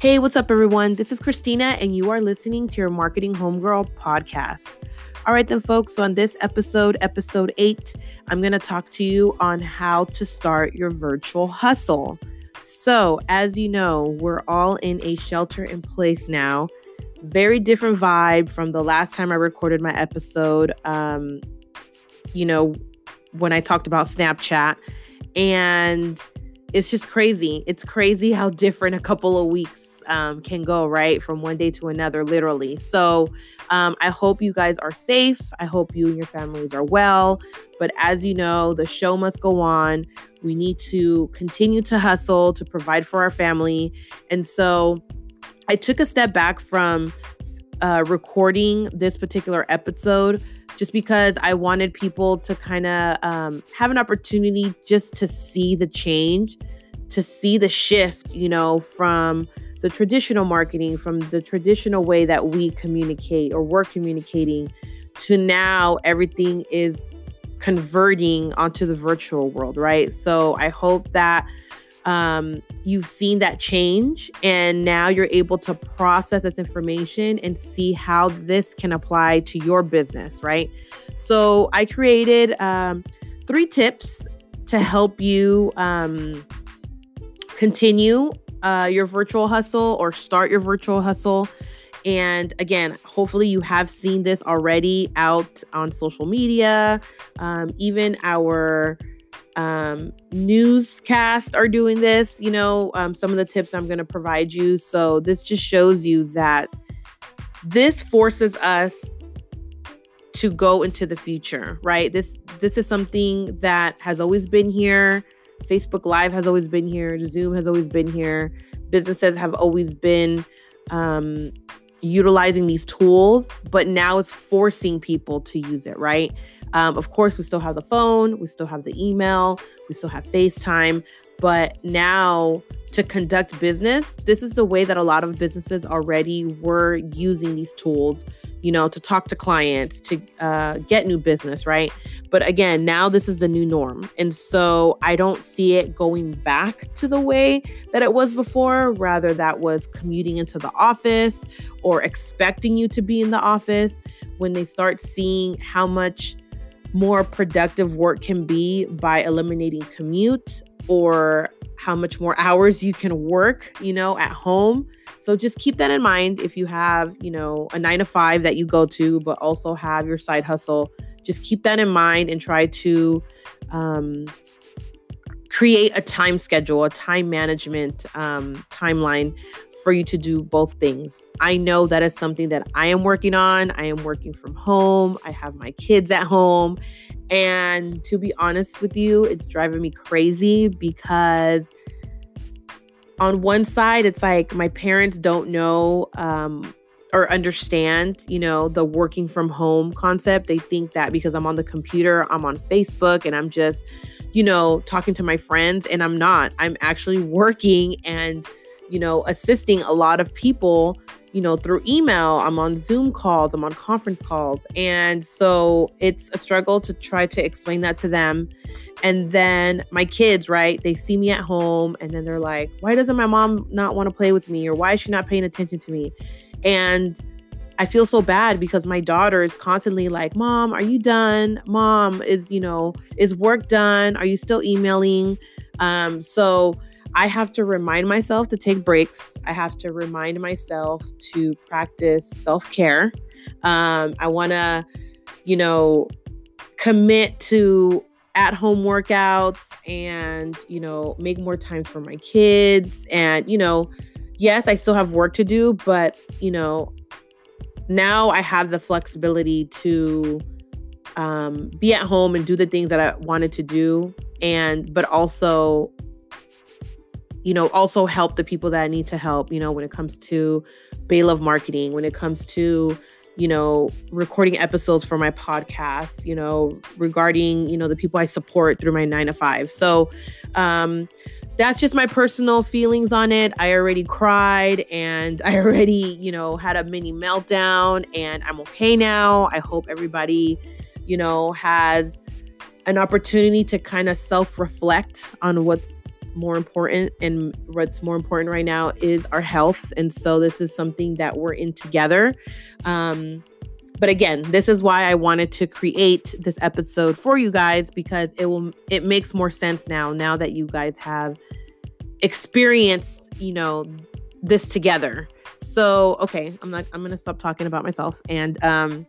Hey, what's up, everyone? This is Christina, and you are listening to your Marketing Homegirl podcast. All right, then, folks. So, on this episode, episode eight, I'm going to talk to you on how to start your virtual hustle. So, as you know, we're all in a shelter in place now. Very different vibe from the last time I recorded my episode. Um, you know, when I talked about Snapchat. And it's just crazy. It's crazy how different a couple of weeks um, can go, right? From one day to another, literally. So um, I hope you guys are safe. I hope you and your families are well. But as you know, the show must go on. We need to continue to hustle to provide for our family. And so I took a step back from uh, recording this particular episode just because I wanted people to kind of um, have an opportunity just to see the change, to see the shift, you know, from the traditional marketing, from the traditional way that we communicate or we're communicating to now everything is converting onto the virtual world, right? So I hope that um, you've seen that change and now you're able to process this information and see how this can apply to your business, right? So I created um, three tips to help you um, continue uh, your virtual hustle or start your virtual hustle. And again, hopefully you have seen this already out on social media. Um, even our um, newscast are doing this, you know, um, some of the tips I'm going to provide you. So this just shows you that this forces us to go into the future, right? This this is something that has always been here. Facebook Live has always been here. Zoom has always been here. Businesses have always been um, utilizing these tools, but now it's forcing people to use it, right? Um, of course, we still have the phone, we still have the email, we still have FaceTime, but now to conduct business, this is the way that a lot of businesses already were using these tools, you know, to talk to clients, to uh, get new business, right? But again, now this is the new norm. And so I don't see it going back to the way that it was before. Rather, that was commuting into the office or expecting you to be in the office when they start seeing how much more productive work can be by eliminating commute or how much more hours you can work, you know, at home. So just keep that in mind if you have, you know, a 9 to 5 that you go to but also have your side hustle. Just keep that in mind and try to um create a time schedule, a time management um, timeline for you to do both things. I know that is something that I am working on. I am working from home. I have my kids at home. And to be honest with you, it's driving me crazy because on one side, it's like my parents don't know um, or understand, you know, the working from home concept. They think that because I'm on the computer, I'm on Facebook and I'm just you know, talking to my friends, and I'm not. I'm actually working and, you know, assisting a lot of people, you know, through email. I'm on Zoom calls, I'm on conference calls. And so it's a struggle to try to explain that to them. And then my kids, right? They see me at home and then they're like, why doesn't my mom not want to play with me? Or why is she not paying attention to me? And I feel so bad because my daughter is constantly like, Mom, are you done? Mom, is, you know, is work done? Are you still emailing? Um, so I have to remind myself to take breaks. I have to remind myself to practice self care. Um, I want to, you know, commit to at home workouts and, you know, make more time for my kids. And, you know, yes, I still have work to do, but, you know, now I have the flexibility to um, be at home and do the things that I wanted to do, and but also, you know, also help the people that I need to help. You know, when it comes to Bay Love marketing, when it comes to you know recording episodes for my podcast you know regarding you know the people i support through my nine to five so um that's just my personal feelings on it. I already cried and I already, you know, had a mini meltdown and I'm okay now. I hope everybody, you know, has an opportunity to kind of self reflect on what's more important and what's more important right now is our health and so this is something that we're in together um, but again this is why i wanted to create this episode for you guys because it will it makes more sense now now that you guys have experienced you know this together. So okay i'm not i'm gonna stop talking about myself and um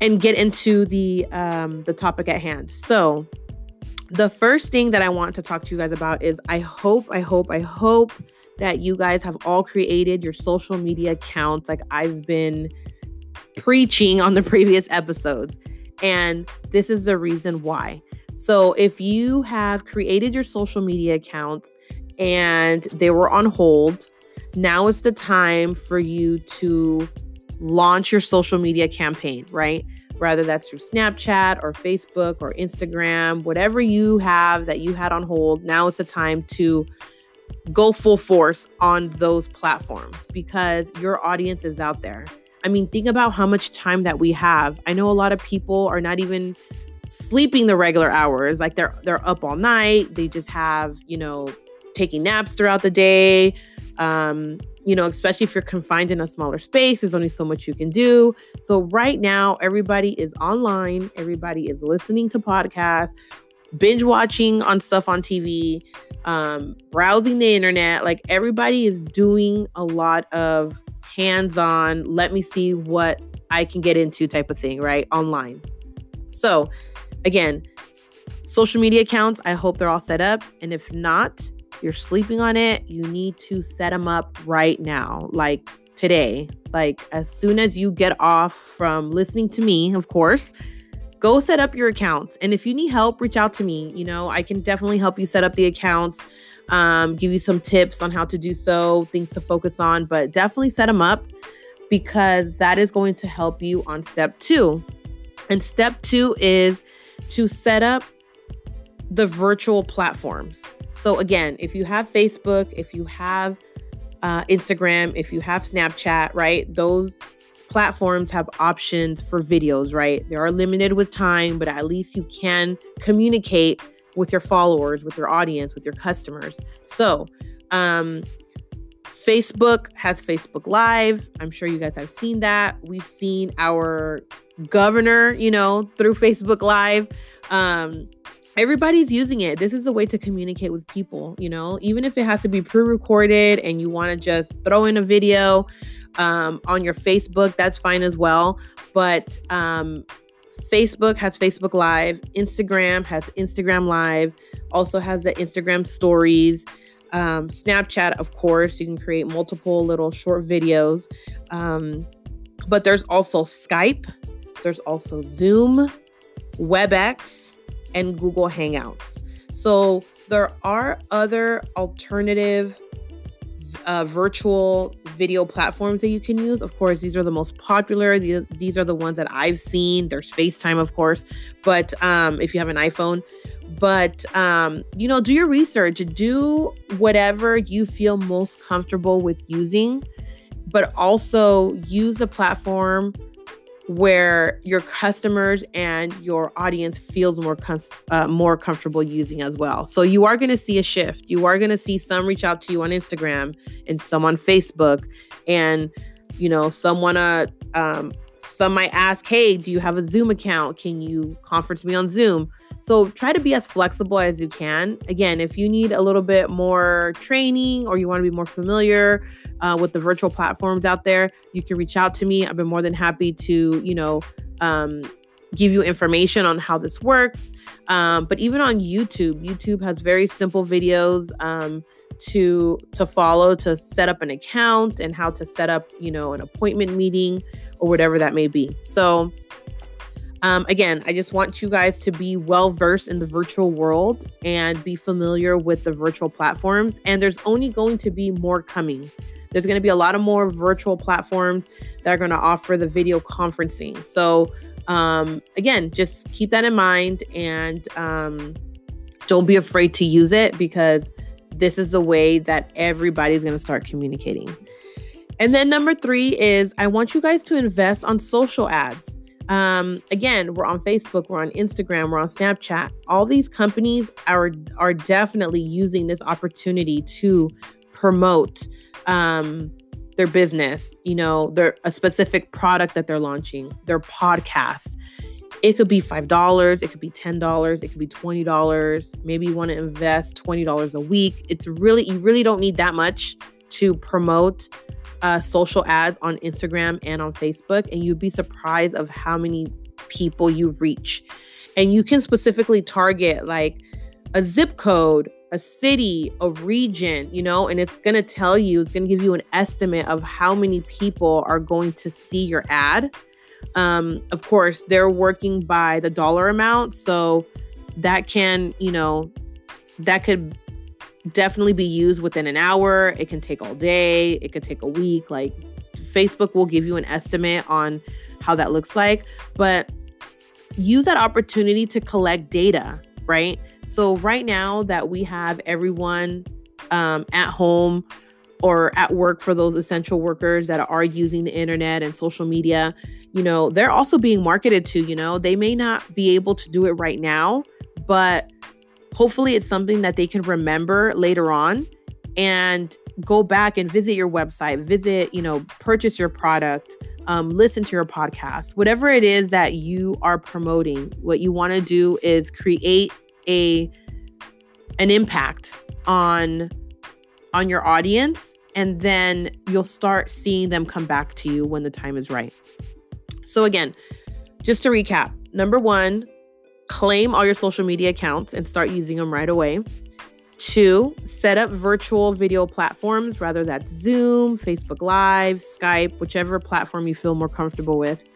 and get into the um the topic at hand. So the first thing that I want to talk to you guys about is I hope, I hope, I hope that you guys have all created your social media accounts. Like I've been preaching on the previous episodes. And this is the reason why. So, if you have created your social media accounts and they were on hold, now is the time for you to launch your social media campaign, right? whether that's through Snapchat or Facebook or Instagram, whatever you have that you had on hold, now is the time to go full force on those platforms because your audience is out there. I mean, think about how much time that we have. I know a lot of people are not even sleeping the regular hours. Like they're they're up all night. They just have, you know, taking naps throughout the day. Um, you know, especially if you're confined in a smaller space, there's only so much you can do. So, right now, everybody is online, everybody is listening to podcasts, binge watching on stuff on TV, um, browsing the internet. Like, everybody is doing a lot of hands on, let me see what I can get into type of thing, right? Online. So, again, social media accounts, I hope they're all set up. And if not, you're sleeping on it, you need to set them up right now, like today. Like as soon as you get off from listening to me, of course, go set up your accounts. And if you need help, reach out to me. You know, I can definitely help you set up the accounts, um, give you some tips on how to do so, things to focus on, but definitely set them up because that is going to help you on step two. And step two is to set up the virtual platforms. So, again, if you have Facebook, if you have uh, Instagram, if you have Snapchat, right, those platforms have options for videos, right? They are limited with time, but at least you can communicate with your followers, with your audience, with your customers. So, um, Facebook has Facebook Live. I'm sure you guys have seen that. We've seen our governor, you know, through Facebook Live. Um, everybody's using it. This is a way to communicate with people, you know, even if it has to be pre recorded and you want to just throw in a video um, on your Facebook, that's fine as well. But um, Facebook has Facebook Live, Instagram has Instagram Live, also has the Instagram stories. Um, Snapchat, of course, you can create multiple little short videos. Um, but there's also Skype, there's also Zoom, WebEx, and Google Hangouts. So there are other alternative uh, virtual video platforms that you can use. Of course, these are the most popular. These are the ones that I've seen. There's FaceTime, of course, but um, if you have an iPhone, but um, you know, do your research. Do whatever you feel most comfortable with using, but also use a platform where your customers and your audience feels more com- uh, more comfortable using as well. So you are going to see a shift. You are going to see some reach out to you on Instagram and some on Facebook, and you know some want to. Um, some might ask, "Hey, do you have a Zoom account? Can you conference me on Zoom?" So try to be as flexible as you can. Again, if you need a little bit more training or you want to be more familiar uh, with the virtual platforms out there, you can reach out to me. I've been more than happy to, you know, um, give you information on how this works. Um, but even on YouTube, YouTube has very simple videos um, to to follow to set up an account and how to set up, you know, an appointment meeting or whatever that may be. So um, again, I just want you guys to be well versed in the virtual world and be familiar with the virtual platforms. And there's only going to be more coming. There's going to be a lot of more virtual platforms that are going to offer the video conferencing. So, um, again, just keep that in mind and um, don't be afraid to use it because this is the way that everybody's going to start communicating. And then number three is I want you guys to invest on social ads. Um, again, we're on Facebook, we're on Instagram, we're on Snapchat. All these companies are are definitely using this opportunity to promote um, their business. You know, their a specific product that they're launching, their podcast. It could be five dollars, it could be ten dollars, it could be twenty dollars. Maybe you want to invest twenty dollars a week. It's really you really don't need that much to promote uh, social ads on Instagram and on Facebook, and you'd be surprised of how many people you reach. And you can specifically target like a zip code, a city, a region, you know, and it's going to tell you, it's going to give you an estimate of how many people are going to see your ad. Um, of course, they're working by the dollar amount. So that can, you know, that could definitely be used within an hour. It can take all day, it could take a week. Like Facebook will give you an estimate on how that looks like, but use that opportunity to collect data, right? So, right now that we have everyone um, at home or at work for those essential workers that are using the internet and social media, you know, they're also being marketed to, you know, they may not be able to do it right now, but hopefully it's something that they can remember later on and go back and visit your website visit you know purchase your product um, listen to your podcast. Whatever it is that you are promoting what you want to do is create a an impact on on your audience and then you'll start seeing them come back to you when the time is right so again just to recap number one claim all your social media accounts and start using them right away. Two, set up virtual video platforms, rather that's Zoom, Facebook Live, Skype, whichever platform you feel more comfortable with.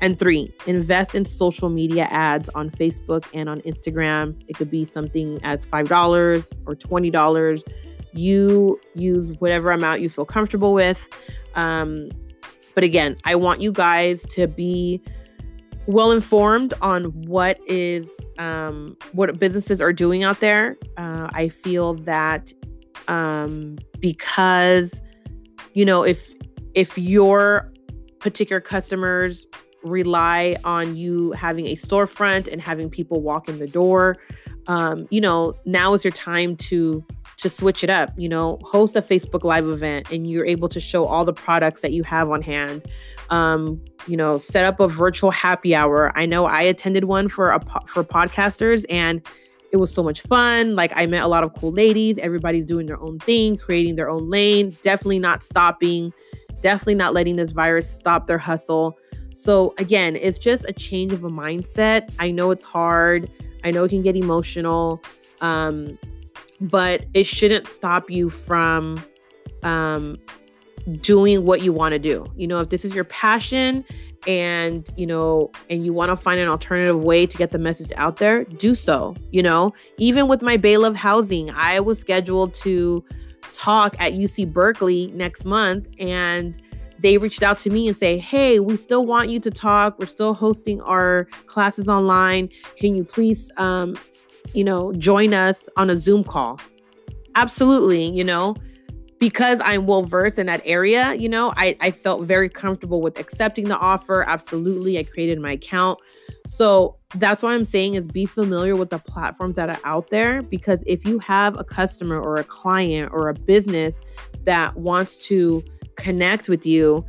And three, invest in social media ads on Facebook and on Instagram. It could be something as $5 or $20. You use whatever amount you feel comfortable with. Um, but again, I want you guys to be well informed on what is um, what businesses are doing out there. Uh, I feel that um, because you know if if your particular customers rely on you having a storefront and having people walk in the door, um, you know now is your time to to switch it up, you know, host a Facebook Live event and you're able to show all the products that you have on hand. Um, you know, set up a virtual happy hour. I know I attended one for a for podcasters and it was so much fun. Like I met a lot of cool ladies. Everybody's doing their own thing, creating their own lane, definitely not stopping, definitely not letting this virus stop their hustle. So again, it's just a change of a mindset. I know it's hard. I know it can get emotional. Um, but it shouldn't stop you from um, doing what you want to do. You know, if this is your passion and, you know, and you want to find an alternative way to get the message out there, do so. You know, even with my Love Housing, I was scheduled to talk at UC Berkeley next month and they reached out to me and say, "Hey, we still want you to talk. We're still hosting our classes online. Can you please um, you know, join us on a Zoom call. Absolutely, you know, because I'm well versed in that area, you know, I, I felt very comfortable with accepting the offer. Absolutely. I created my account. So that's why I'm saying is be familiar with the platforms that are out there because if you have a customer or a client or a business that wants to connect with you,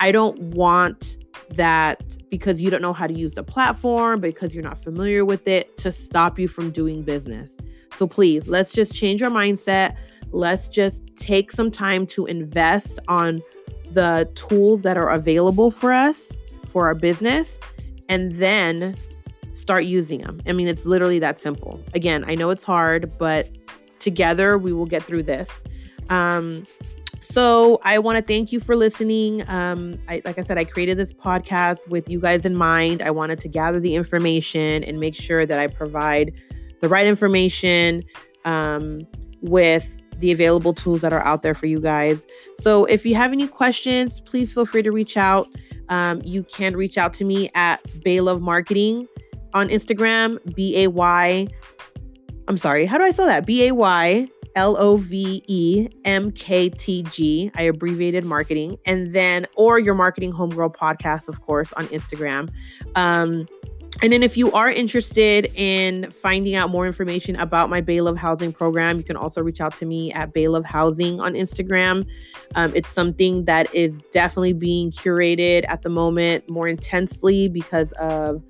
I don't want that because you don't know how to use the platform, because you're not familiar with it, to stop you from doing business. So please, let's just change our mindset. Let's just take some time to invest on the tools that are available for us for our business and then start using them. I mean, it's literally that simple. Again, I know it's hard, but together we will get through this. Um, so I want to thank you for listening. Um, I, like I said, I created this podcast with you guys in mind. I wanted to gather the information and make sure that I provide the right information um, with the available tools that are out there for you guys. So if you have any questions, please feel free to reach out. Um, you can reach out to me at Bay Love Marketing on Instagram, B A Y. I'm sorry, how do I spell that? B A Y L O V E M K T G. I abbreviated marketing. And then, or your Marketing Homegirl podcast, of course, on Instagram. Um, and then, if you are interested in finding out more information about my Bay Love Housing program, you can also reach out to me at Bay Love Housing on Instagram. Um, it's something that is definitely being curated at the moment more intensely because of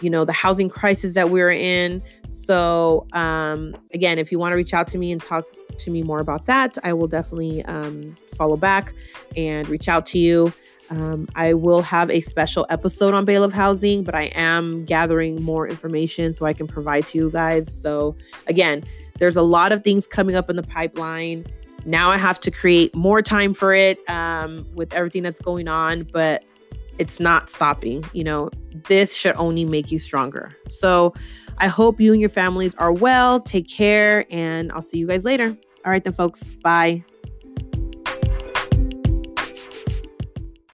you know the housing crisis that we're in so um again if you want to reach out to me and talk to me more about that i will definitely um, follow back and reach out to you um, I will have a special episode on Love Housing, but I am gathering more information so I can provide to you guys. So, again, there's a lot of things coming up in the pipeline. Now I have to create more time for it um, with everything that's going on, but it's not stopping. You know, this should only make you stronger. So I hope you and your families are well. Take care, and I'll see you guys later. All right, then, folks. Bye.